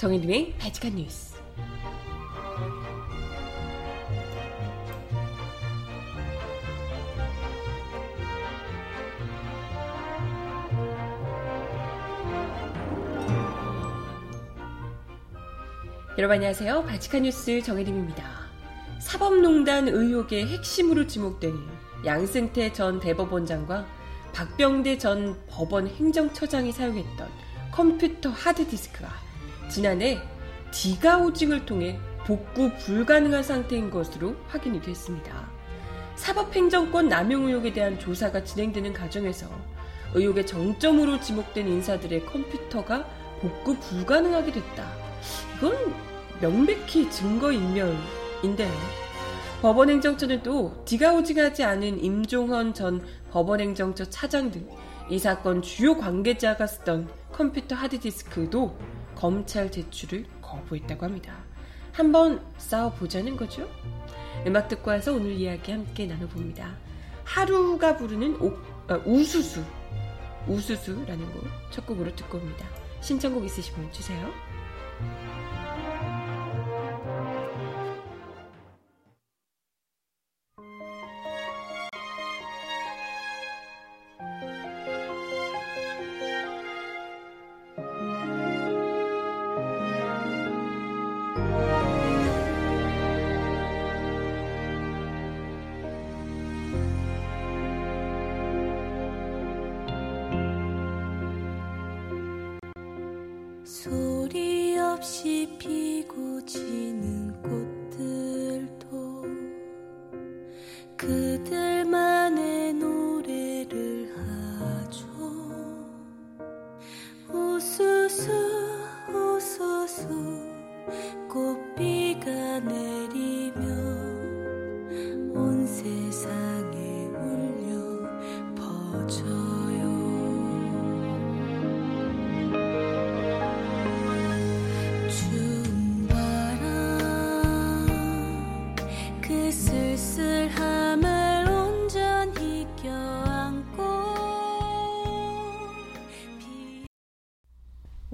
정혜림의 바지칸 뉴스. 여러분 안녕하세요. 바지칸 뉴스 정혜림입니다. 사법농단 의혹의 핵심으로 지목되는 양승태 전 대법원장과 박병대 전 법원 행정처장이 사용했던 컴퓨터 하드디스크가 지난해 디가오징을 통해 복구 불가능한 상태인 것으로 확인이 됐습니다. 사법행정권 남용 의혹에 대한 조사가 진행되는 과정에서 의혹의 정점으로 지목된 인사들의 컴퓨터가 복구 불가능하게 됐다. 이건 명백히 증거인멸인데요. 법원행정처는 또 디가오징하지 않은 임종헌 전 법원행정처 차장 등 이 사건 주요 관계자가 쓰던 컴퓨터 하드디스크도 검찰 제출을 거부했다고 합니다. 한번 싸워보자는 거죠. 음악 듣고 와서 오늘 이야기 함께 나눠봅니다. 하루가 부르는 오, 아, 우수수, 우수수라는 곡 첫 곡으로 듣고 옵니다. 신청곡 있으시면 주세요.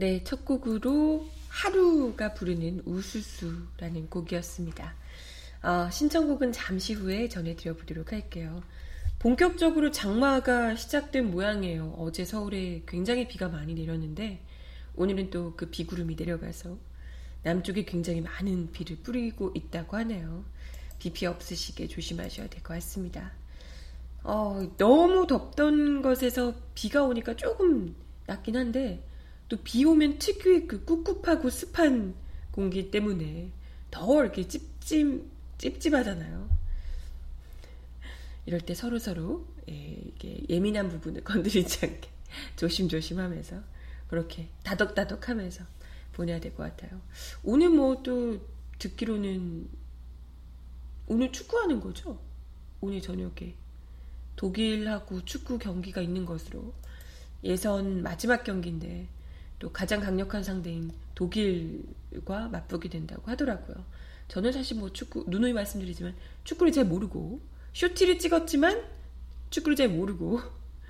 네, 첫 곡으로 하루가 부르는 우수수라는 곡이었습니다. 어, 신청곡은 잠시 후에 전해드려 보도록 할게요. 본격적으로 장마가 시작된 모양이에요. 어제 서울에 굉장히 비가 많이 내렸는데 오늘은 또 그 비구름이 내려가서 남쪽에 굉장히 많은 비를 뿌리고 있다고 하네요. 비 피해 없으시게 조심하셔야 될 것 같습니다. 어, 너무 덥던 것에서 비가 오니까 조금 낫긴 한데 또 비 오면 특유의 그 꿉꿉하고 습한 공기 때문에 더 이렇게 찝찝, 찝찝하잖아요. 이럴 때 서로 서로 예, 이게 예민한 부분을 건드리지 않게 조심조심 하면서 그렇게 다독다독 하면서 보내야 될 것 같아요. 오늘 뭐 또 듣기로는 오늘 축구하는 거죠? 오늘 저녁에 독일하고 축구 경기가 있는 것으로 예선 마지막 경기인데 또 가장 강력한 상대인 독일과 맞붙게 된다고 하더라고요. 저는 사실 뭐 축구, 누누이 말씀드리지만 축구를 잘 모르고 쇼티를 찍었지만 축구를 잘 모르고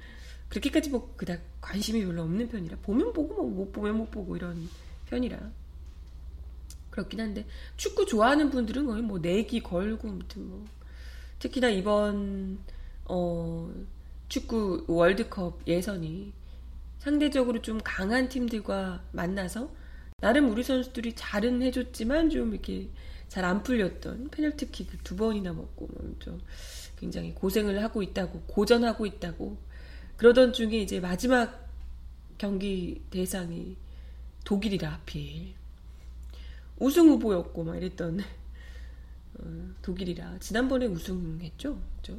그렇게까지 뭐 그닥 관심이 별로 없는 편이라 보면 보고 뭐 못 보면 못 보고 이런 편이라 그렇긴 한데 축구 좋아하는 분들은 거의 뭐 내기 걸고 아무튼 뭐 특히나 이번 어 축구 월드컵 예선이 상대적으로 좀 강한 팀들과 만나서 나름 우리 선수들이 잘은 해줬지만 좀 이렇게 잘 안 풀렸던 페널티킥을 두 번이나 먹고 뭐좀 굉장히 고생을 하고 있다고 고전하고 있다고 그러던 중에 이제 마지막 경기 대상이 독일이라 하필 우승 후보였고 막 이랬던 어, 독일이라. 지난번에 우승했죠, 그죠?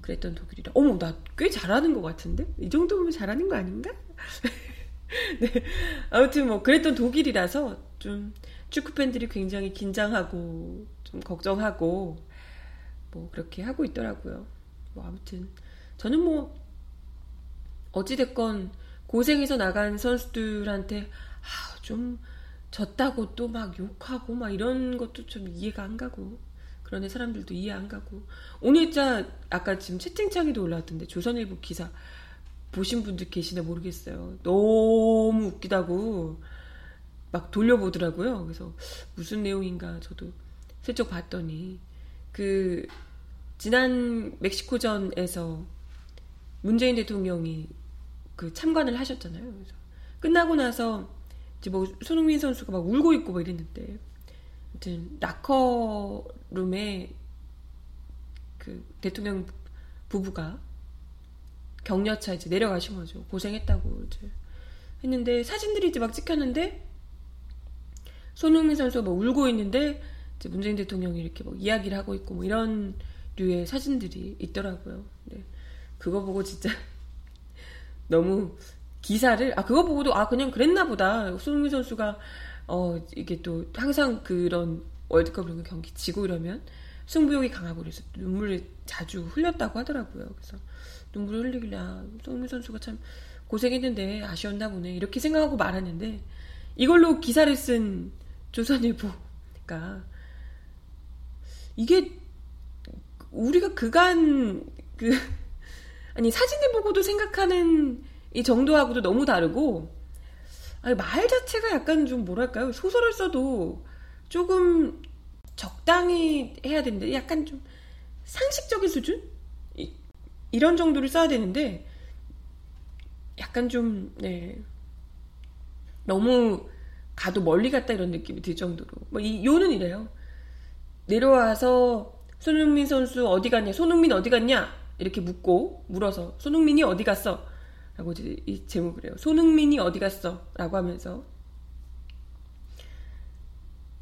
그랬던 독일이라. 어머 나 꽤 잘하는 것 같은데? 이 정도면 잘하는 거 아닌가? 네. 아무튼 뭐 그랬던 독일이라서 좀 축구 팬들이 굉장히 긴장하고 좀 걱정하고 뭐 그렇게 하고 있더라고요. 뭐 아무튼 저는 뭐 어찌 됐건 고생해서 나간 선수들한테 아, 좀 졌다고 또 막 욕하고 막 이런 것도 좀 이해가 안 가고 그런데 사람들도 이해 안 가고 오늘 진짜 아까 지금 채팅창에도 올라왔던데 조선일보 기사 보신 분들 계시나 모르겠어요. 너무 웃기다고. 막 돌려보더라고요. 그래서 무슨 내용인가 저도 슬쩍 봤더니 그 지난 멕시코전에서 문재인 대통령이 그 참관을 하셨잖아요. 그래서 끝나고 나서 이제 뭐 손흥민 선수가 막 울고 있고 막 이랬는데 아무튼 라커룸에 그 대통령 부부가 격려차 이제 내려가신 거죠. 고생했다고 이제 했는데 사진들이 이제 막 찍혔는데 손흥민 선수가 뭐 울고 있는데 이제 문재인 대통령이 이렇게 뭐 이야기를 하고 있고 뭐 이런 류의 사진들이 있더라고요. 네. 그거 보고 진짜 너무 기사를 아 그거 보고도 아 그냥 그랬나 보다. 손흥민 선수가 어 이게 또 항상 그런 월드컵 이런 경기 지고 이러면 승부욕이 강하고 그래서 눈물을 자주 흘렸다고 하더라고요. 그래서 눈물을 흘리길래 아, 손흥민 선수가 참 고생했는데 아쉬웠나 보네. 이렇게 생각하고 말았는데 이걸로 기사를 쓴 조선일보가 이게 우리가 그간 그 아니 사진을 보고도 생각하는 이 정도하고도 너무 다르고 아니, 말 자체가 약간 좀 뭐랄까요? 소설을 써도 조금 적당히 해야 되는데 약간 좀 상식적인 수준? 이, 이런 정도를 써야 되는데 약간 좀 네. 너무 가도 멀리 갔다 이런 느낌이 들 정도로. 뭐 이 요는 이래요. 내려와서 손흥민 선수 어디 갔냐 손흥민 어디 갔냐? 이렇게 묻고 물어서 손흥민이 어디 갔어? 라고 이제 이 제목을 해요. 손흥민이 어디 갔어? 라고 하면서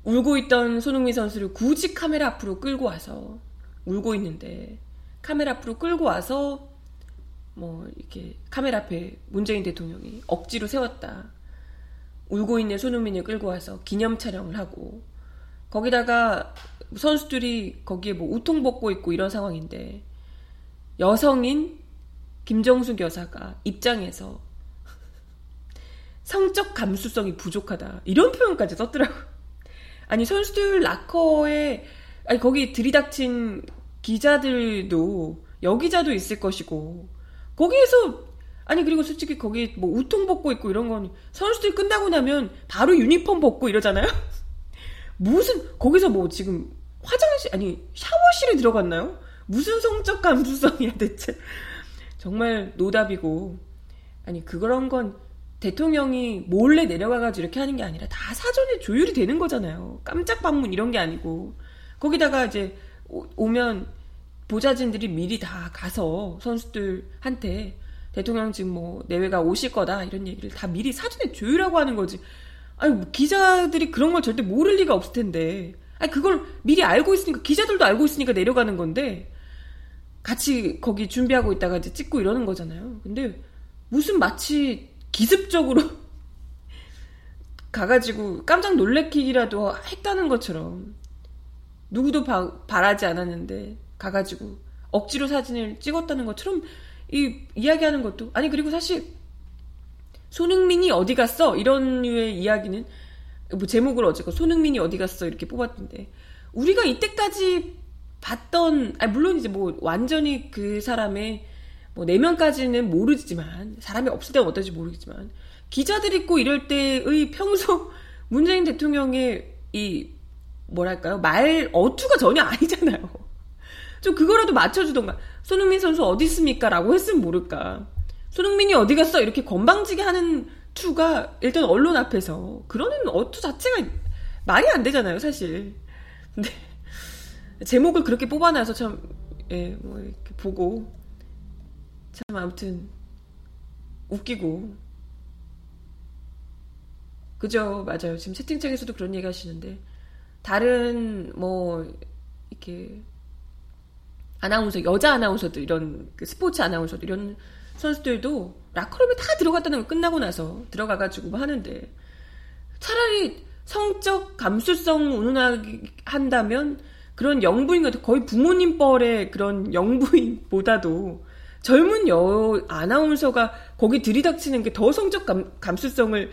울고 있던 손흥민 선수를 굳이 카메라 앞으로 끌고 와서 울고 있는데 카메라 앞으로 끌고 와서 뭐 이렇게 카메라 앞에 문재인 대통령이 억지로 세웠다. 울고 있는 손흥민을 끌고 와서 기념 촬영을 하고 거기다가 선수들이 거기에 뭐 우통 벗고 있고 이런 상황인데 여성인 김정숙 여사가 입장에서 성적 감수성이 부족하다 이런 표현까지 썼더라고. 아니 선수들 라커에 아니 거기 들이닥친 기자들도 여기자도 있을 것이고 거기에서 아니 그리고 솔직히 거기 뭐 우통 벗고 있고 이런 건 선수들 끝나고 나면 바로 유니폼 벗고 이러잖아요. 무슨 거기서 뭐 지금 화장실 아니 샤워실에 들어갔나요? 무슨 성적 감수성이야 대체. 정말 노답이고 아니 그런 건 대통령이 몰래 내려가가지고 이렇게 하는 게 아니라 다 사전에 조율이 되는 거잖아요. 깜짝 방문 이런 게 아니고 거기다가 이제 오, 면 보좌진들이 미리 다 가서 선수들한테 대통령 지금 뭐 내외가 오실 거다 이런 얘기를 다 미리 사전에 조율하고 하는 거지. 아니 뭐 기자들이 그런 걸 절대 모를 리가 없을 텐데. 아니 그걸 미리 알고 있으니까 기자들도 알고 있으니까 내려가는 건데 같이 거기 준비하고 있다가 이제 찍고 이러는 거잖아요. 근데 무슨 마치 기습적으로 가가지고 깜짝 놀래키기라도 했다는 것처럼 누구도 바, 바라지 않았는데 가가지고 억지로 사진을 찍었다는 것처럼 이 이야기하는 것도 아니 그리고 사실 손흥민이 어디 갔어? 이런 류의 이야기는 뭐 제목을 어제가 손흥민이 어디 갔어? 이렇게 뽑았던데 우리가 이때까지 봤던 아 물론 이제 뭐 완전히 그 사람의 뭐 내면까지는 모르지만 사람이 없을 때는 어떨지 모르겠지만 기자들 있고 이럴 때의 평소 문재인 대통령의 이 뭐랄까요? 말 어투가 전혀 아니잖아요. 좀 그거라도 맞춰주던가. 손흥민 선수 어디 있습니까? 라고 했으면 모를까. 손흥민이 어디 갔어? 이렇게 건방지게 하는 투가 일단 언론 앞에서 그러는 어투 자체가 말이 안 되잖아요, 사실. 근데 제목을 그렇게 뽑아놔서 참, 예, 뭐 이렇게 보고 참 아무튼 웃기고 그죠, 맞아요. 지금 채팅창에서도 그런 얘기 하시는데 다른 뭐 이렇게 아나운서 여자 아나운서들 이런 그 스포츠 아나운서들 이런 선수들도 라커룸에 다 들어갔다는 거 끝나고 나서 들어가가지고 뭐 하는데 차라리 성적 감수성 운운하기 한다면 그런 영부인 같은 거의 부모님 뻘의 그런 영부인보다도 젊은 여 아나운서가 거기 들이닥치는 게 더 성적 감, 감수성을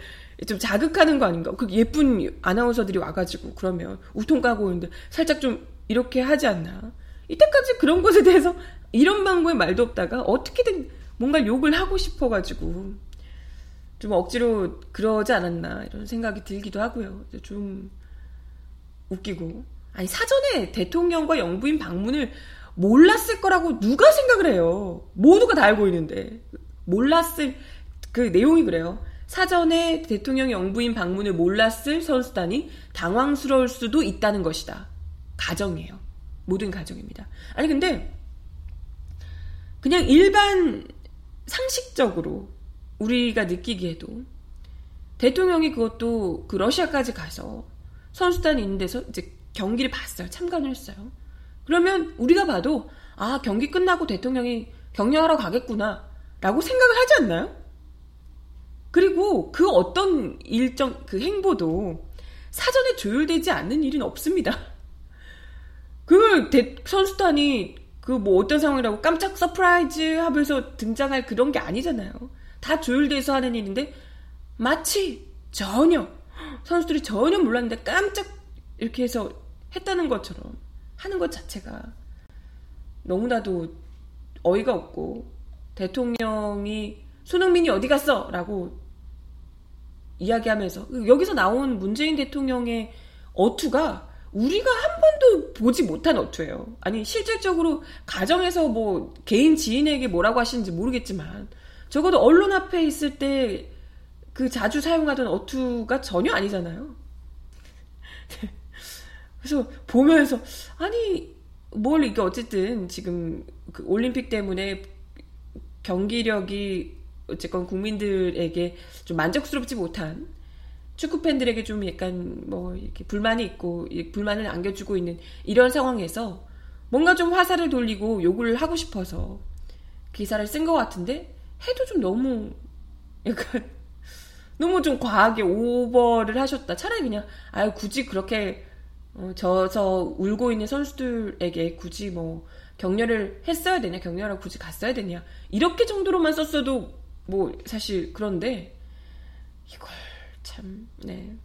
좀 자극하는 거 아닌가? 그 예쁜 아나운서들이 와가지고 그러면 우통 까고 오는데 살짝 좀 이렇게 하지 않나? 이때까지 그런 것에 대해서 이런 방법에 말도 없다가 어떻게든 뭔가 욕을 하고 싶어가지고 좀 억지로 그러지 않았나 이런 생각이 들기도 하고요. 좀 웃기고 아니 사전에 대통령과 영부인 방문을 몰랐을 거라고 누가 생각을 해요. 모두가 다 알고 있는데 몰랐을 그 내용이 그래요. 사전에 대통령 영부인 방문을 몰랐을 선수단이 당황스러울 수도 있다는 것이다. 가정이에요. 모든 가정입니다. 아니 근데 그냥 일반 상식적으로 우리가 느끼기에도 대통령이 그것도 그 러시아까지 가서 선수단이 있는 데서 이제 경기를 봤어요. 참관을 했어요. 그러면 우리가 봐도 아 경기 끝나고 대통령이 격려하러 가겠구나 라고 생각을 하지 않나요? 그리고 그 어떤 일정 그 행보도 사전에 조율되지 않는 일은 없습니다. 그걸 대, 선수단이 그 뭐 어떤 상황이라고 깜짝 surprise 하면서 등장할 그런 게 아니잖아요. 다 조율돼서 하는 일인데 마치 전혀 선수들이 전혀 몰랐는데 깜짝 이렇게 해서 했다는 것처럼 하는 것 자체가 너무나도 어이가 없고 대통령이 손흥민이 어디 갔어? 라고 이야기하면서 여기서 나온 문재인 대통령의 어투가 우리가 한 번도 보지 못한 어투예요. 아니 실질적으로 가정에서 뭐 개인 지인에게 뭐라고 하시는지 모르겠지만 적어도 언론 앞에 있을 때 그 자주 사용하던 어투가 전혀 아니잖아요. 그래서 보면서 아니 뭘 이게 어쨌든 지금 그 올림픽 때문에 경기력이 어쨌건 국민들에게 좀 만족스럽지 못한 축구 팬들에게 좀 약간 뭐 이렇게 불만이 있고 불만을 안겨주고 있는 이런 상황에서 뭔가 좀 화살을 돌리고 욕을 하고 싶어서 기사를 쓴 것 같은데 해도 좀 너무 약간 너무 좀 과하게 오버를 하셨다. 차라리 그냥 아유 굳이 그렇게 어, 져서 울고 있는 선수들에게 굳이 뭐 격려를 했어야 되냐, 격려를 굳이 갔어야 되냐 이렇게 정도로만 썼어도 뭐 사실 그런데 이걸 참 네.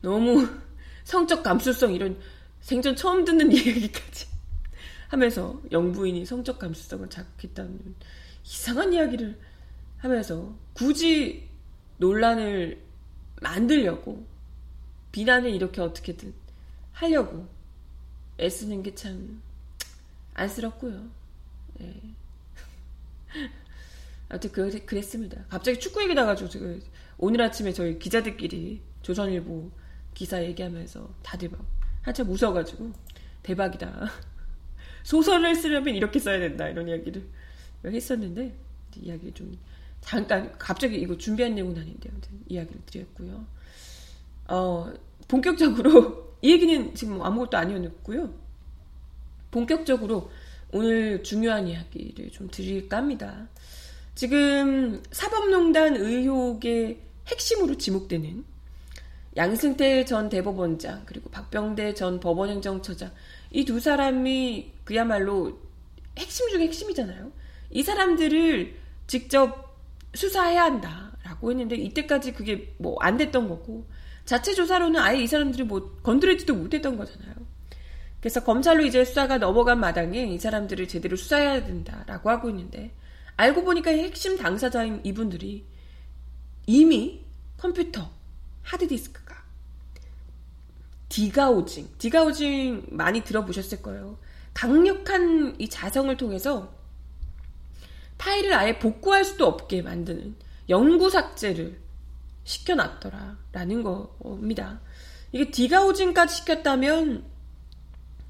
너무 성적 감수성 이런 생전 처음 듣는 이야기까지 하면서 영부인이 성적 감수성을 자극했다는 이상한 이야기를 하면서 굳이 논란을 만들려고 비난을 이렇게 어떻게든 하려고 애쓰는 게 참 안쓰럽고요. 네. 아무튼 그랬, 그랬습니다. 갑자기 축구 얘기 나가지고 지금 오늘 아침에 저희 기자들끼리 조선일보 기사 얘기하면서 다들 막 한참 웃어가지고 대박이다. 소설을 쓰려면 이렇게 써야 된다 이런 이야기를 했었는데 이야기 좀 잠깐 갑자기 이거 준비한 내용은 아닌데 아무튼 이야기를 드렸고요. 어 본격적으로 이 얘기는 지금 아무것도 아니었고요. 본격적으로 오늘 중요한 이야기를 좀 드릴까 합니다. 지금 사법농단 의혹의 핵심으로 지목되는 양승태 전 대법원장 그리고 박병대 전 법원행정처장 이 두 사람이 그야말로 핵심 중에 핵심이잖아요. 이 사람들을 직접 수사해야 한다라고 했는데 이때까지 그게 뭐 안 됐던 거고 자체 조사로는 아예 이 사람들이 뭐 건드리지도 못했던 거잖아요. 그래서 검찰로 이제 수사가 넘어간 마당에 이 사람들을 제대로 수사해야 된다라고 하고 있는데 알고 보니까 핵심 당사자인 이분들이 이미 컴퓨터 하드디스크가 디가오징, 디가오징 많이 들어보셨을 거예요. 강력한 이 자성을 통해서 파일을 아예 복구할 수도 없게 만드는 영구 삭제를 시켜놨더라라는 겁니다. 이게 디가오징까지 시켰다면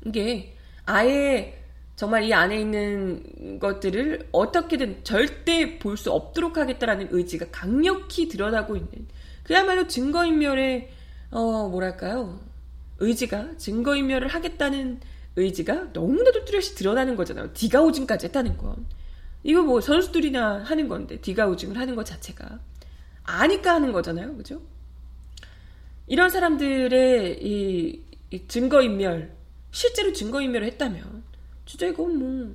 이게 아예 정말 이 안에 있는 것들을 어떻게든 절대 볼 수 없도록 하겠다라는 의지가 강력히 드러나고 있는 그야말로 증거인멸의 어 뭐랄까요 의지가 증거인멸을 하겠다는 의지가 너무나도 뚜렷이 드러나는 거잖아요. 디가오징까지 했다는 건 이거 뭐 선수들이나 하는 건데 디가오징을 하는 것 자체가 아니까 하는 거잖아요, 그죠? 이런 사람들의 이, 이 증거인멸 실제로 증거인멸을 했다면 진짜 이건 뭐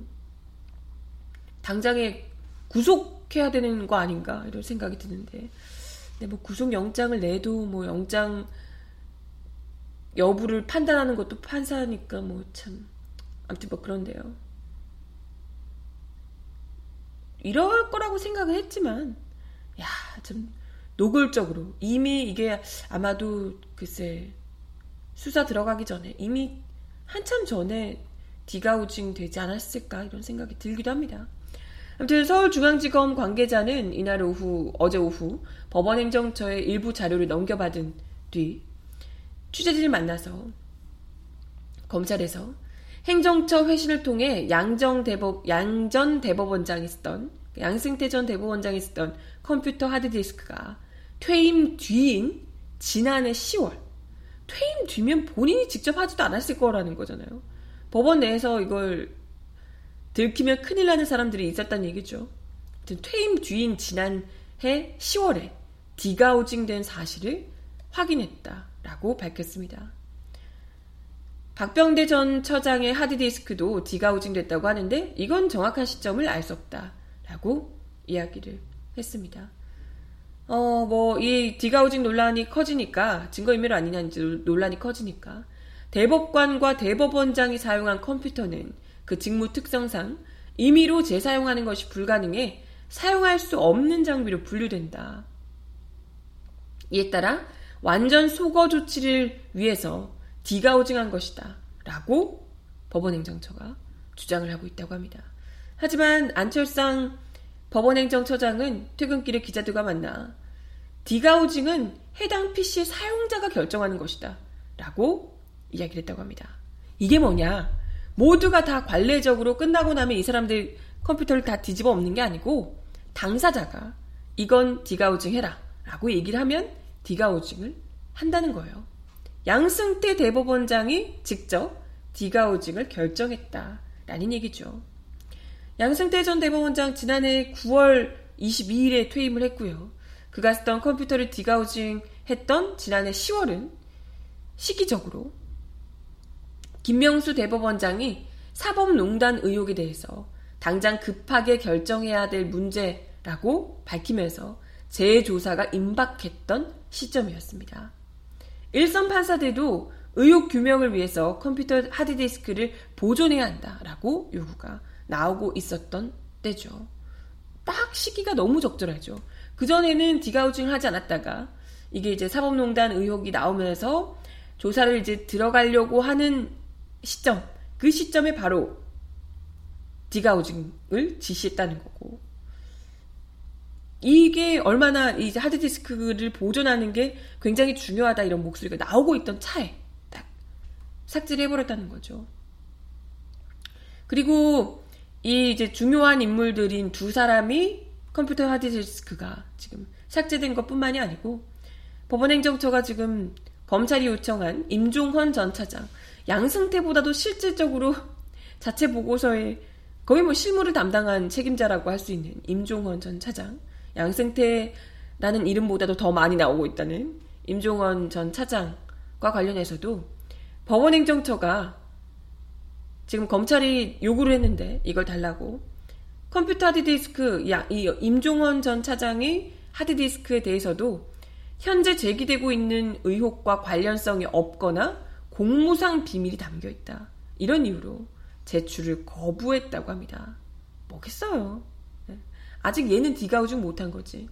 당장에 구속해야 되는 거 아닌가 이런 생각이 드는데 근데 뭐 구속 영장을 내도 뭐 영장 여부를 판단하는 것도 판사니까 뭐 참 아무튼 뭐 그런데요. 이럴 거라고 생각을 했지만 야, 좀 노골적으로 이미 이게 아마도 글쎄 수사 들어가기 전에 이미 한참 전에 디가우징 되지 않았을까 이런 생각이 들기도 합니다. 아무튼 서울중앙지검 관계자는 이날 오후 어제 오후 법원 행정처에 일부 자료를 넘겨받은 뒤 취재진을 만나서 검찰에서 행정처 회신을 통해 양정 대법 양전 대법원장이 쓰던 양승태 전 대법원장이 쓰던 컴퓨터 하드디스크가 퇴임 뒤인 지난해 10월 퇴임 뒤면 본인이 직접 하지도 않았을 거라는 거잖아요. 법원 내에서 이걸 들키면 큰일 나는 사람들이 있었다는 얘기죠. 퇴임 뒤인 지난해 10월에 디가우징된 사실을 확인했다라고 밝혔습니다. 박병대 전 처장의 하드디스크도 디가우징 됐다고 하는데 이건 정확한 시점을 알 수 없다라고 이야기를 했습니다. 어, 뭐, 이 디가우징 논란이 커지니까, 증거인멸 아니냐, 이제 논란이 커지니까, 대법관과 대법원장이 사용한 컴퓨터는 그 직무 특성상 임의로 재사용하는 것이 불가능해 사용할 수 없는 장비로 분류된다. 이에 따라 완전 소거 조치를 위해서 디가우징한 것이다. 라고 법원행정처가 주장을 하고 있다고 합니다. 하지만 안철상 법원행정처장은 퇴근길에 기자들과 만나 디가우징은 해당 PC 사용자가 결정하는 것이다. 라고 이야기를 했다고 합니다. 이게 뭐냐? 모두가 다 관례적으로 끝나고 나면 이 사람들 컴퓨터를 다 뒤집어 엎는 게 아니고 당사자가 이건 디가우징 해라. 라고 얘기를 하면 디가우징을 한다는 거예요. 양승태 대법원장이 직접 디가우징을 결정했다라는 얘기죠. 양승태 전 대법원장 지난해 9월 22일에 퇴임을 했고요. 그가 쓰던 컴퓨터를 디가우징 했던 지난해 10월은 시기적으로 김명수 대법원장이 사법농단 의혹에 대해서 당장 급하게 결정해야 될 문제라고 밝히면서 재조사가 임박했던 시점이었습니다. 일선 판사들도 의혹 규명을 위해서 컴퓨터 하드디스크를 보존해야 한다라고 요구가 나오고 있었던 때죠. 딱 시기가 너무 적절하죠. 그전에는 디가우징을 하지 않았다가 이게 이제 사법농단 의혹이 나오면서 조사를 이제 들어가려고 하는 시점, 그 시점에 바로 디가우징을 지시했다는 거고. 이게 얼마나 이 하드디스크를 보존하는 게 굉장히 중요하다 이런 목소리가 나오고 있던 차에 딱 삭제를 해버렸다는 거죠. 그리고 이 이제 중요한 인물들인 두 사람이 컴퓨터 하드디스크가 지금 삭제된 것 뿐만이 아니고 법원행정처가 지금 검찰이 요청한 임종헌 전 차장, 양승태보다도 실질적으로 자체 보고서에 거의 뭐 실무를 담당한 책임자라고 할 수 있는 임종헌 전 차장, 양승태라는 이름보다도 더 많이 나오고 있다는 임종원 전 차장과 관련해서도 법원행정처가 지금 검찰이 요구를 했는데 이걸 달라고 컴퓨터 하드디스크 이 임종원 전 차장의 하드디스크에 대해서도 현재 제기되고 있는 의혹과 관련성이 없거나 공무상 비밀이 담겨 있다. 이런 이유로 제출을 거부했다고 합니다. 뭐겠어요. 네. 아직 얘는 디가우징 못한 거지.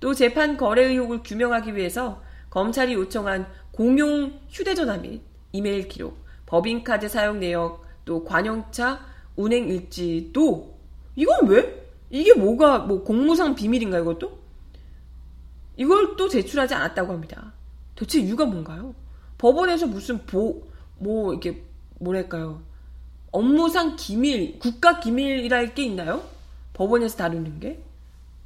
또 재판 거래 의혹을 규명하기 위해서 검찰이 요청한 공용 휴대전화 및 이메일 기록, 법인카드 사용 내역, 또 관용차 운행 일지도 이건 왜? 이게 뭐가 뭐 공무상 비밀인가 이것도? 이걸 또 제출하지 않았다고 합니다. 도대체 이유가 뭔가요? 법원에서 무슨 보, 뭐, 이렇게, 뭐랄까요. 업무상 기밀, 국가 기밀이랄 게 있나요? 법원에서 다루는 게?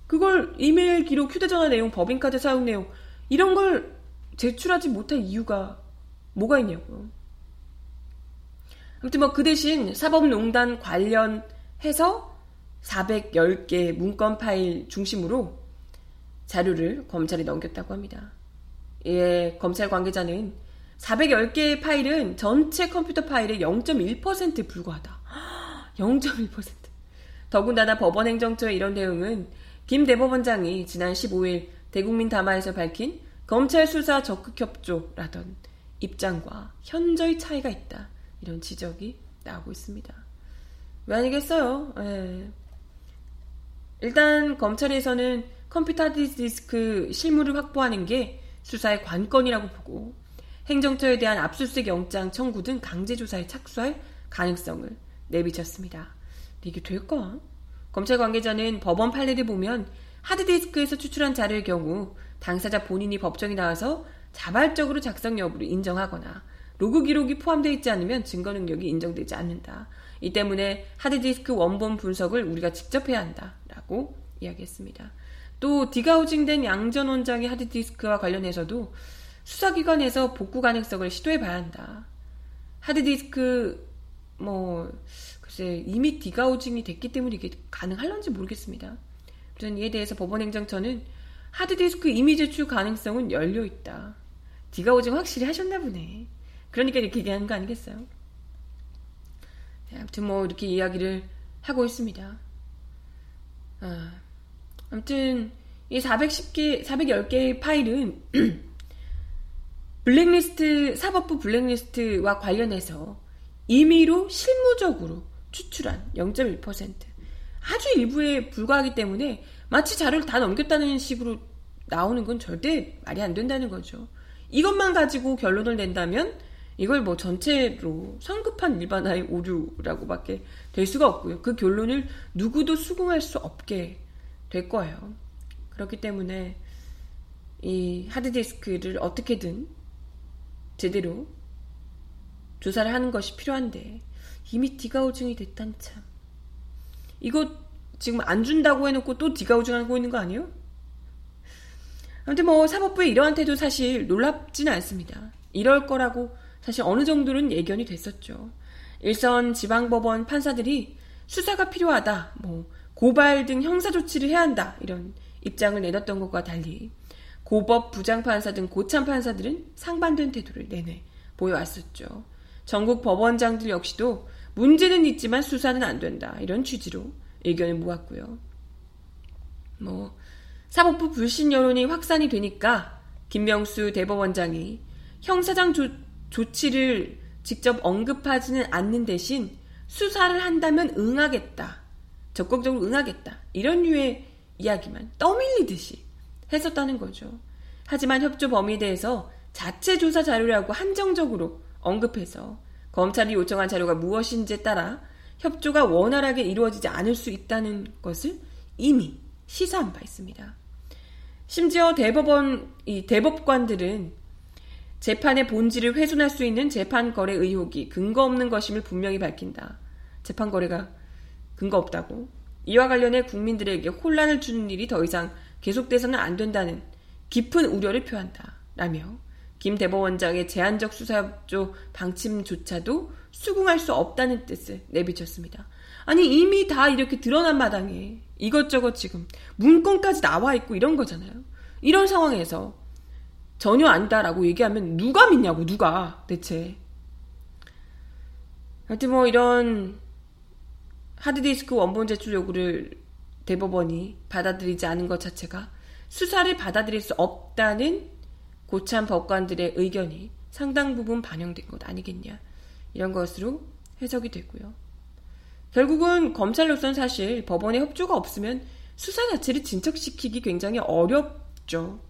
그걸 이메일 기록, 휴대전화 내용, 법인카드 사용 내용, 이런 걸 제출하지 못할 이유가 뭐가 있냐고요. 아무튼 뭐 그 대신 사법농단 관련해서 410개 문건 파일 중심으로 자료를 검찰에 넘겼다고 합니다. 예, 검찰 관계자는 410개의 파일은 전체 컴퓨터 파일의 0.1%에 불과하다. 0.1%. 더군다나 법원 행정처의 이런 내용은 김 대법원장이 지난 15일 대국민 담화에서 밝힌 검찰 수사 적극 협조라던 입장과 현저히 차이가 있다. 이런 지적이 나오고 있습니다. 왜 아니겠어요? 예. 일단 검찰에서는 컴퓨터 디스크 실물을 확보하는 게 수사의 관건이라고 보고 행정처에 대한 압수수색 영장 청구 등 강제 조사에 착수할 가능성을 내비쳤습니다. 이게 될까? 검찰 관계자는 법원 판례를 보면 하드디스크에서 추출한 자료의 경우 당사자 본인이 법정에 나와서 자발적으로 작성 여부를 인정하거나 로그 기록이 포함되어 있지 않으면 증거 능력이 인정되지 않는다. 이 때문에 하드디스크 원본 분석을 우리가 직접 해야 한다라고 이야기했습니다. 또 디가우징된 양전 원장의 하드디스크와 관련해서도 수사기관에서 복구 가능성을 시도해 봐야 한다. 하드디스크 뭐 글쎄 이미 디가우징이 됐기 때문에 이게 가능할런지 모르겠습니다. 그래서 이에 대해서 법원행정처는 하드디스크 이미 제출 가능성은 열려 있다. 디가우징 확실히 하셨나 보네. 그러니까 이렇게 얘기하는 거 아니겠어요? 네, 아무튼 뭐 이렇게 이야기를 하고 있습니다. 아, 아무튼 이 410개, 410개의 파일은 블랙리스트, 사법부 블랙리스트와 관련해서 임의로 실무적으로 추출한 0.1% 아주 일부에 불과하기 때문에 마치 자료를 다 넘겼다는 식으로 나오는 건 절대 말이 안 된다는 거죠. 이것만 가지고 결론을 낸다면 이걸 뭐 전체로 성급한 일반화의 오류라고밖에 될 수가 없고요. 그 결론을 누구도 수긍할 수 없게 될 거예요. 그렇기 때문에 이 하드디스크를 어떻게든 제대로 조사를 하는 것이 필요한데 이미 디가우징이 됐단 참. 이거 지금 안 준다고 해놓고 또 디가우징하고 있는 거 아니에요? 아무튼 뭐 사법부의 이러한 태도 사실 놀랍지는 않습니다. 이럴 거라고 사실 어느 정도는 예견이 됐었죠. 일선 지방법원 판사들이 수사가 필요하다, 뭐 고발 등 형사 조치를 해야 한다 이런 입장을 내놨던 것과 달리 고법 부장판사 등 고참 판사들은 상반된 태도를 내내 보여왔었죠. 전국 법원장들 역시도 문제는 있지만 수사는 안 된다 이런 취지로 의견을 모았고요. 뭐 사법부 불신 여론이 확산이 되니까 김명수 대법원장이 형사장 조, 조치를 직접 언급하지는 않는 대신 수사를 한다면 응하겠다. 적극적으로 응하겠다. 이런 류의 이야기만 떠밀리듯이 했었다는 거죠. 하지만 협조 범위에 대해서 자체 조사 자료라고 한정적으로 언급해서 검찰이 요청한 자료가 무엇인지에 따라 협조가 원활하게 이루어지지 않을 수 있다는 것을 이미 시사한 바 있습니다. 심지어 대법원, 이 대법관들은 재판의 본질을 훼손할 수 있는 재판 거래 의혹이 근거 없는 것임을 분명히 밝힌다. 재판 거래가 근거 없다고. 이와 관련해 국민들에게 혼란을 주는 일이 더 이상 계속돼서는 안 된다는 깊은 우려를 표한다. 라며 김 대법원장의 제한적 수사협조 방침조차도 수긍할 수 없다는 뜻을 내비쳤습니다. 아니 이미 다 이렇게 드러난 마당에 이것저것 지금 문건까지 나와 있고 이런 거잖아요. 이런 상황에서 전혀 아니다라고 얘기하면 누가 믿냐고 누가 대체. 하여튼 뭐 이런 하드디스크 원본 제출 요구를 대법원이 받아들이지 않은 것 자체가 수사를 받아들일 수 없다는 고참 법관들의 의견이 상당 부분 반영된 것 아니겠냐 이런 것으로 해석이 되고요. 결국은 검찰로서는 사실 법원의 협조가 없으면 수사 자체를 진척시키기 굉장히 어렵죠.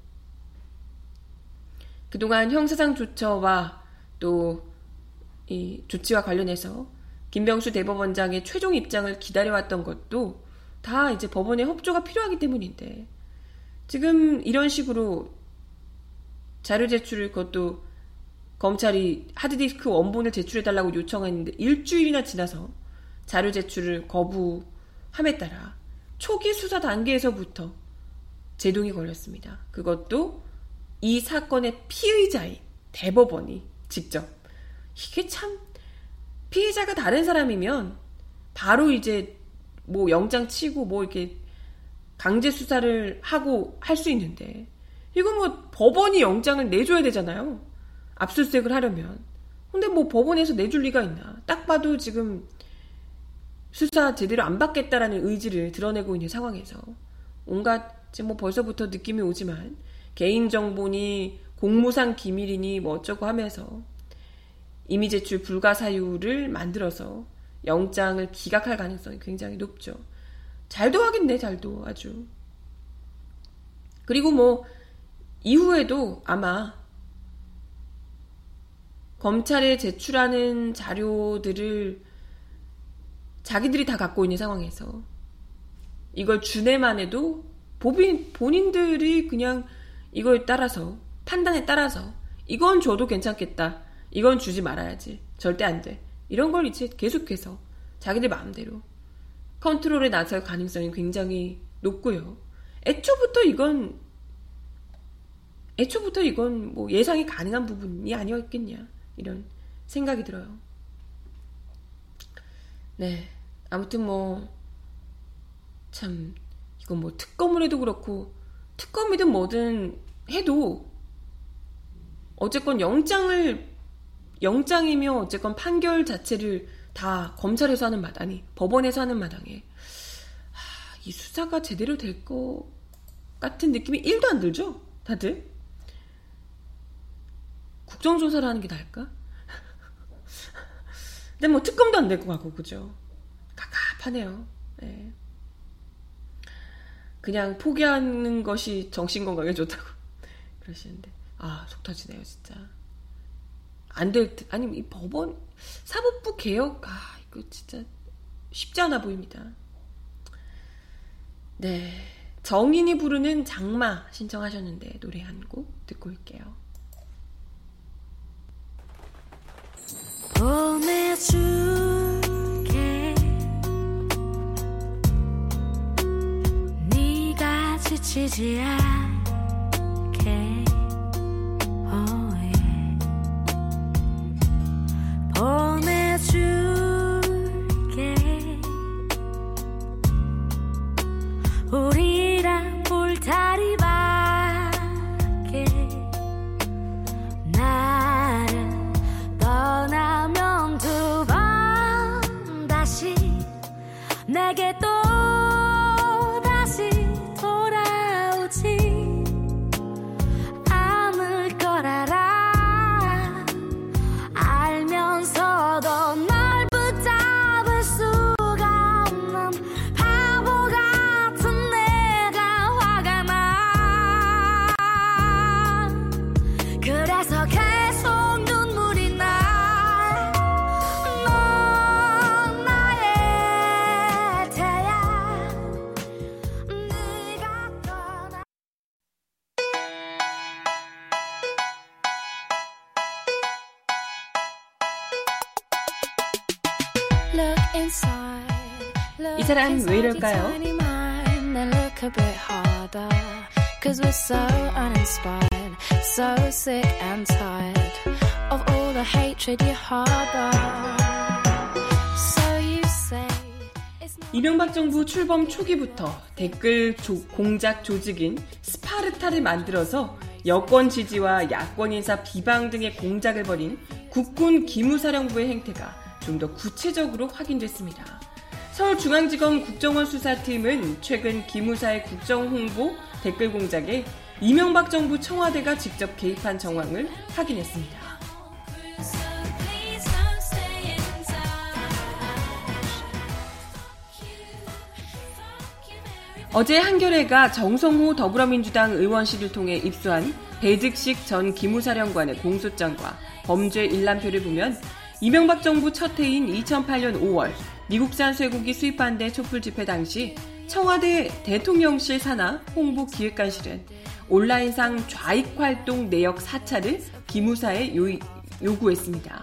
그동안 형사상 조처와 또 이 조치와 관련해서 김병수 대법원장의 최종 입장을 기다려왔던 것도 다 이제 법원의 협조가 필요하기 때문인데 지금 이런 식으로 자료 제출을 그것도 검찰이 하드디스크 원본을 제출해달라고 요청했는데 일주일이나 지나서 자료 제출을 거부함에 따라 초기 수사 단계에서부터 제동이 걸렸습니다. 그것도 이 사건의 피의자인 대법원이 직접 이게 참 피해자가 다른 사람이면 바로 이제 뭐 영장 치고 뭐 이렇게 강제 수사를 하고 할 수 있는데 이건 뭐 법원이 영장을 내줘야 되잖아요. 압수수색을 하려면. 근데 뭐 법원에서 내줄 리가 있나. 딱 봐도 지금 수사 제대로 안 받겠다라는 의지를 드러내고 있는 상황에서 온갖 지금 뭐 벌써부터 느낌이 오지만 개인정보니 공무상 기밀이니 뭐 어쩌고 하면서 이미 제출 불가 사유를 만들어서 영장을 기각할 가능성이 굉장히 높죠. 잘 도 하겠네, 잘도 아주. 그리고 뭐 이후에도 아마 검찰에 제출하는 자료들을 자기들이 다 갖고 있는 상황에서 이걸 주내만 해도 보빈, 본인들이 그냥 이거에 따라서 판단에 따라서 이건 줘도 괜찮겠다. 이건 주지 말아야지. 절대 안 돼. 이런 걸 이제 계속해서 자기들 마음대로 컨트롤에 나설 가능성이 굉장히 높고요. 애초부터 이건 애초부터 이건 뭐 예상이 가능한 부분이 아니었겠냐 이런 생각이 들어요. 네, 아무튼 뭐 참 이건 뭐 특검을 해도 그렇고 특검이든 뭐든 해도 어쨌건 영장을 영장이며 어쨌건 판결 자체를 다 검찰에서 하는 마당이 법원에서 하는 마당에 하, 이 수사가 제대로 될 것 같은 느낌이 1도 안 들죠? 다들? 국정조사를 하는 게 나을까? 근데 뭐 특검도 안 될 것 같고 그죠? 갑갑하네요. 네. 그냥 포기하는 것이 정신 건강에 좋다고 그러시는데 아 속 터지네요 진짜 안될 듯 아니 이 법원 사법부 개혁 아 이거 진짜 쉽지 않아 보입니다. 네. 정인이 부르는 장마 신청하셨는데 노래 한 곡 듣고 올게요. 보내줄게 네가 지치지 않게 사람 왜 이럴까요? look a bit harder. Cause we're so uninspired, so sick and tired of all the hatred you harbor. So you say it's not 이명박 정부 출범 초기부터 댓글 조- 공작 조직인 스파르타를 만들어서 여권 지지와 야권 인사 비방 등의 공작을 벌인 국군 기무사령부의 행태가 좀 더 구체적으로 확인됐습니다. 서울중앙지검 국정원 수사팀은 최근 기무사의 국정 홍보 댓글 공작에 이명박 정부 청와대가 직접 개입한 정황을 확인했습니다. 어제 한겨레가 정성호 더불어민주당 의원실을 통해 입수한 배득식 전 기무사령관의 공소장과 범죄 일람표를 보면 이명박 정부 첫 해인 2008년 5월 미국산 쇠고기 수입반대 촛불 집회 당시 청와대 대통령실 산하 홍보 기획관실은 온라인상 좌익 활동 내역 사찰을 기무사에 요, 요구했습니다.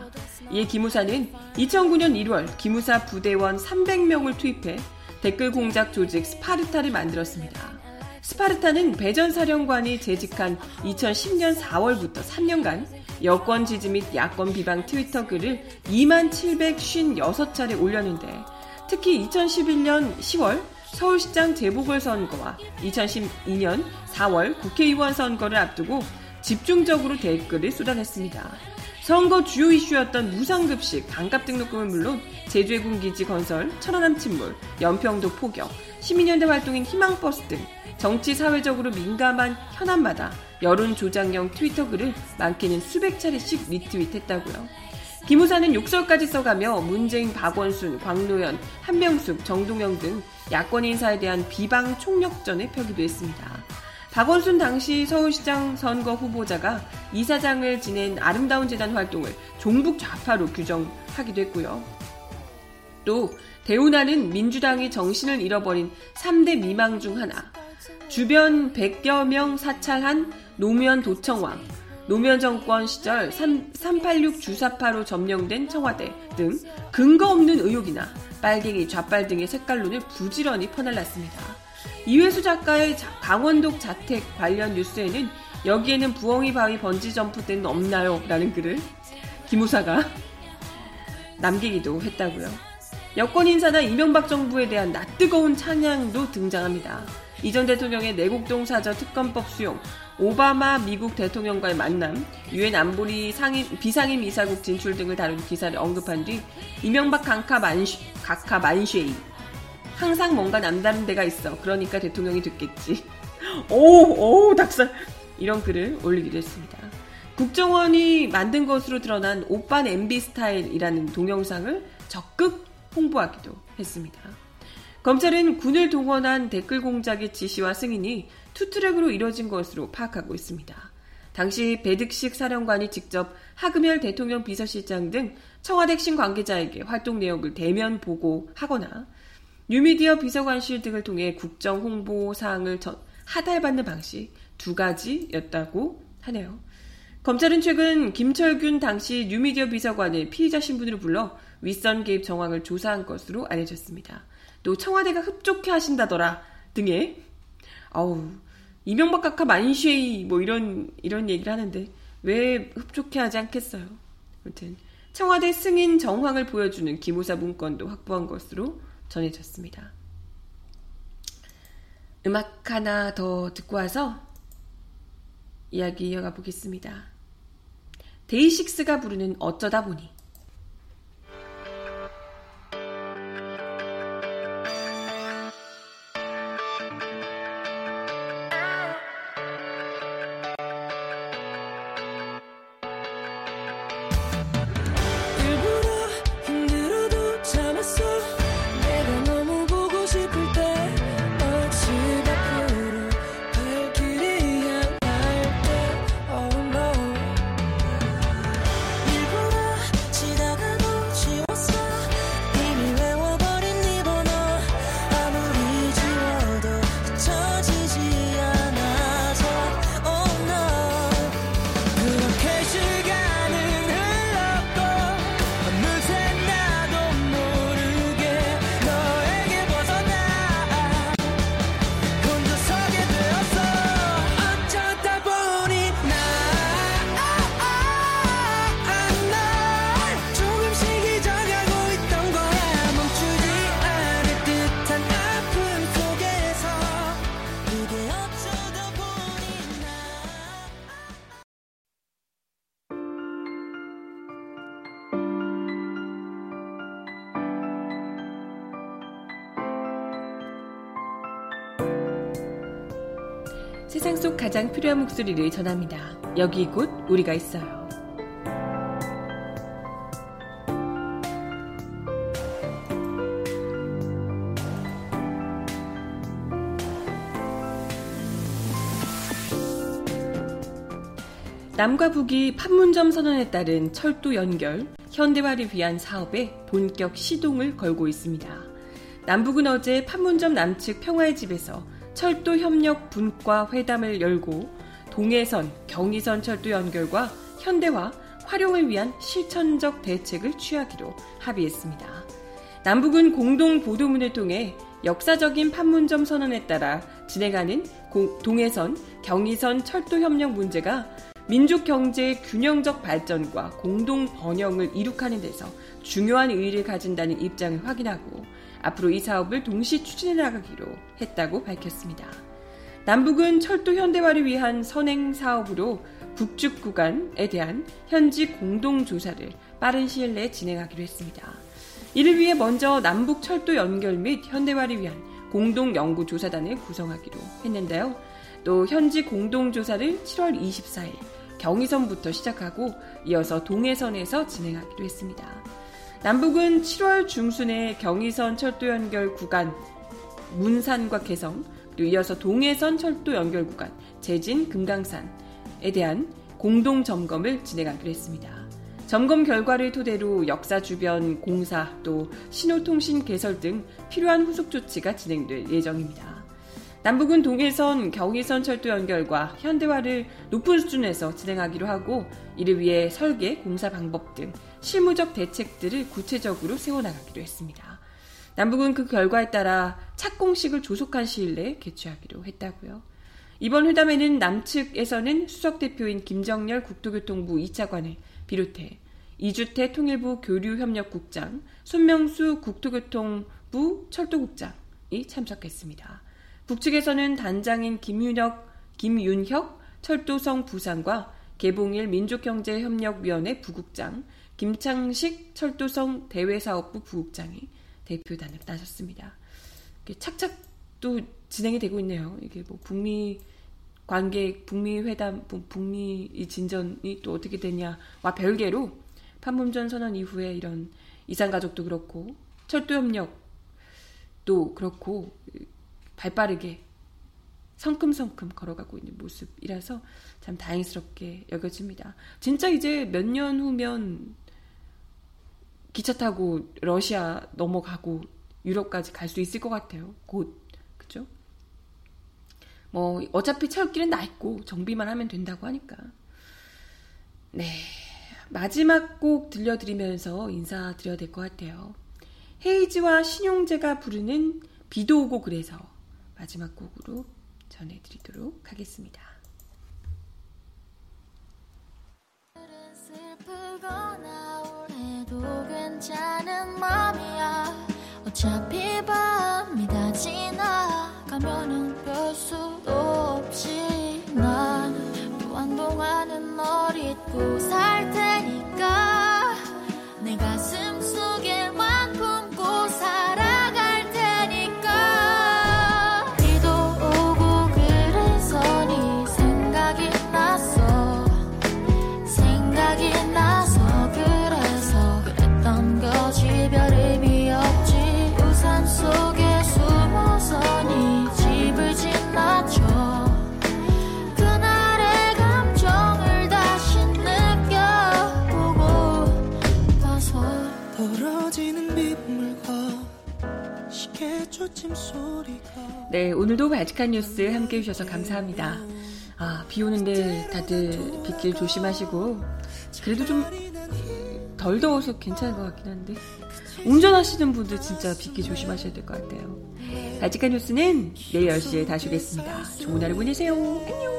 이에 기무사는 2009년 1월 기무사 부대원 300명을 투입해 댓글 공작 조직 스파르타를 만들었습니다. 스파르타는 배 전 사령관이 재직한 2010년 4월부터 3년간 여권 지지 및 야권 비방 트위터 글을 2만 756차례 올렸는데 특히 2011년 10월 서울시장 재보궐선거와 2012년 4월 국회의원 선거를 앞두고 집중적으로 댓글을 쏟아냈습니다. 선거 주요 이슈였던 무상급식, 반값 등록금은 물론 제주해군 기지 건설, 천안함 침몰, 연평도 포격, 시민연대 활동인 희망버스 등 정치 사회적으로 민감한 현안마다 여론 조작용 트위터 글을 많게는 수백 차례씩 리트윗했다고요. 기무사는 욕설까지 써가며 문재인, 박원순, 광노현, 한명숙, 정동영 등 야권 인사에 대한 비방 총력전을 펴기도 했습니다. 박원순 당시 서울시장 선거 후보자가 이사장을 지낸 아름다운 재단 활동을 종북 좌파로 규정하기도 했고요. 또 대우나는 민주당이 정신을 잃어버린 3대 미망 중 하나. 주변 100여 명 사찰한 노무현 도청왕, 노무현 정권 시절 3, 386 주사파로 점령된 청와대 등 근거 없는 의혹이나 빨갱이, 좌빨 등의 색깔론을 부지런히 퍼날랐습니다. 이회수 작가의 강원도 자택 관련 뉴스에는 여기에는 부엉이 바위 번지 점프 때는 없나요? 라는 글을 기무사가 남기기도 했다고요. 여권 인사나 이명박 정부에 대한 낯뜨거운 찬양도 등장합니다. 이전 대통령의 내곡동 사저 특검법 수용, 오바마 미국 대통령과의 만남, 유엔 안보리 상임, 비상임 이사국 진출 등을 다룬 기사를 언급한 뒤 이명박 강카 만쉐, 각하 만쉐이 항상 뭔가 남다른 데가 있어. 그러니까 대통령이 됐겠지. 오, 오, 닭살. 이런 글을 올리기도 했습니다. 국정원이 만든 것으로 드러난 오빤 MB 스타일이라는 동영상을 적극 홍보하기도 했습니다. 검찰은 군을 동원한 댓글 공작의 지시와 승인이 투트랙으로 이뤄진 것으로 파악하고 있습니다. 당시 배득식 사령관이 직접 하금열 대통령 비서실장 등 청와대 핵심 관계자에게 활동 내역을 대면 보고하거나 뉴미디어 비서관실 등을 통해 국정 홍보 사항을 하달받는 방식 두 가지였다고 하네요. 검찰은 최근 김철균 당시 뉴미디어 비서관을 피의자 신분으로 불러 윗선 개입 정황을 조사한 것으로 알려졌습니다. 또 청와대가 흡족해 하신다더라 등의 아우 이명박 각하 만쉐이 뭐 이런 이런 얘기를 하는데 왜 흡족해 하지 않겠어요. 아무튼 청와대 승인 정황을 보여주는 기무사 문건도 확보한 것으로 전해졌습니다. 음악 하나 더 듣고 와서 이야기 이어가 보겠습니다. 데이식스가 부르는 어쩌다 보니 세상 속 가장 필요한 목소리를 전합니다. 여기 곧 우리가 있어요. 남과 북이 판문점 선언에 따른 철도 연결, 현대화를 위한 사업에 본격 시동을 걸고 있습니다. 남북은 어제 판문점 남측 평화의 집에서 철도 협력 분과 회담을 열고 동해선, 경의선 철도 연결과 현대화, 활용을 위한 실천적 대책을 취하기로 합의했습니다. 남북은 공동 보도문을 통해 역사적인 판문점 선언에 따라 진행하는 동해선, 경의선 철도 협력 문제가 민족 경제의 균형적 발전과 공동 번영을 이룩하는 데서 중요한 의의를 가진다는 입장을 확인하고 앞으로 이 사업을 동시 추진해 나가기로 했다고 밝혔습니다. 남북은 철도 현대화를 위한 선행 사업으로 북측 구간에 대한 현지 공동 조사를 빠른 시일 내에 진행하기로 했습니다. 이를 위해 먼저 남북 철도 연결 및 현대화를 위한 공동 연구 조사단을 구성하기로 했는데요. 또 현지 공동 조사를 7월 24일 경의선부터 시작하고 이어서 동해선에서 진행하기로 했습니다. 남북은 7월 중순에 경의선 철도 연결 구간 문산과 개성 또 이어서 동해선 철도 연결 구간 제진 금강산에 대한 공동 점검을 진행하기로 했습니다. 점검 결과를 토대로 역사 주변 공사 또 신호통신 개설 등 필요한 후속 조치가 진행될 예정입니다. 남북은 동해선, 경의선 철도 연결과 현대화를 높은 수준에서 진행하기로 하고 이를 위해 설계, 공사 방법 등 실무적 대책들을 구체적으로 세워나가기로 했습니다. 남북은 그 결과에 따라 착공식을 조속한 시일 내에 개최하기로 했다고요. 이번 회담에는 남측에서는 수석 대표인 김정열 국토교통부 2차관을 비롯해 이주태 통일부 교류협력국장, 손명수 국토교통부 철도국장이 참석했습니다. 북측에서는 단장인 김윤혁, 김윤혁 철도성 부상과 개봉일 민족경제협력위원회 부국장, 김창식 철도성 대외사업부 부국장이 대표단을 따졌습니다. 착착 또 진행이 되고 있네요. 이게 뭐 북미 관계, 북미 회담, 북미 진전이 또 어떻게 되냐와 별개로 판문점 선언 이후에 이런 이산가족도 그렇고 철도협력도 그렇고 발빠르게 성큼성큼 걸어가고 있는 모습이라서 참 다행스럽게 여겨집니다. 진짜 이제 몇 년 후면 기차 타고 러시아 넘어가고 유럽까지 갈 수 있을 것 같아요. 곧. 그죠? 뭐, 어차피 나 있고 정비만 하면 된다고 하니까. 네. 마지막 곡 들려드리면서 인사드려야 될 것 같아요. 헤이즈와 신용재가 부르는 비도 오고 그래서 마지막 곡으로 전해드리도록 하겠습니다. 또 살 테니까 내 가슴 네 오늘도 발칙한 뉴스 함께 해주셔서 감사합니다. 아 비 오는데 다들 빗길 조심하시고 그래도 좀 덜 더워서 괜찮은 것 같긴 한데 운전하시는 분들 진짜 빗길 조심하셔야 될 것 같아요. 발칙한 뉴스는 내일 10시에 다시 오겠습니다. 좋은 하루 보내세요. 안녕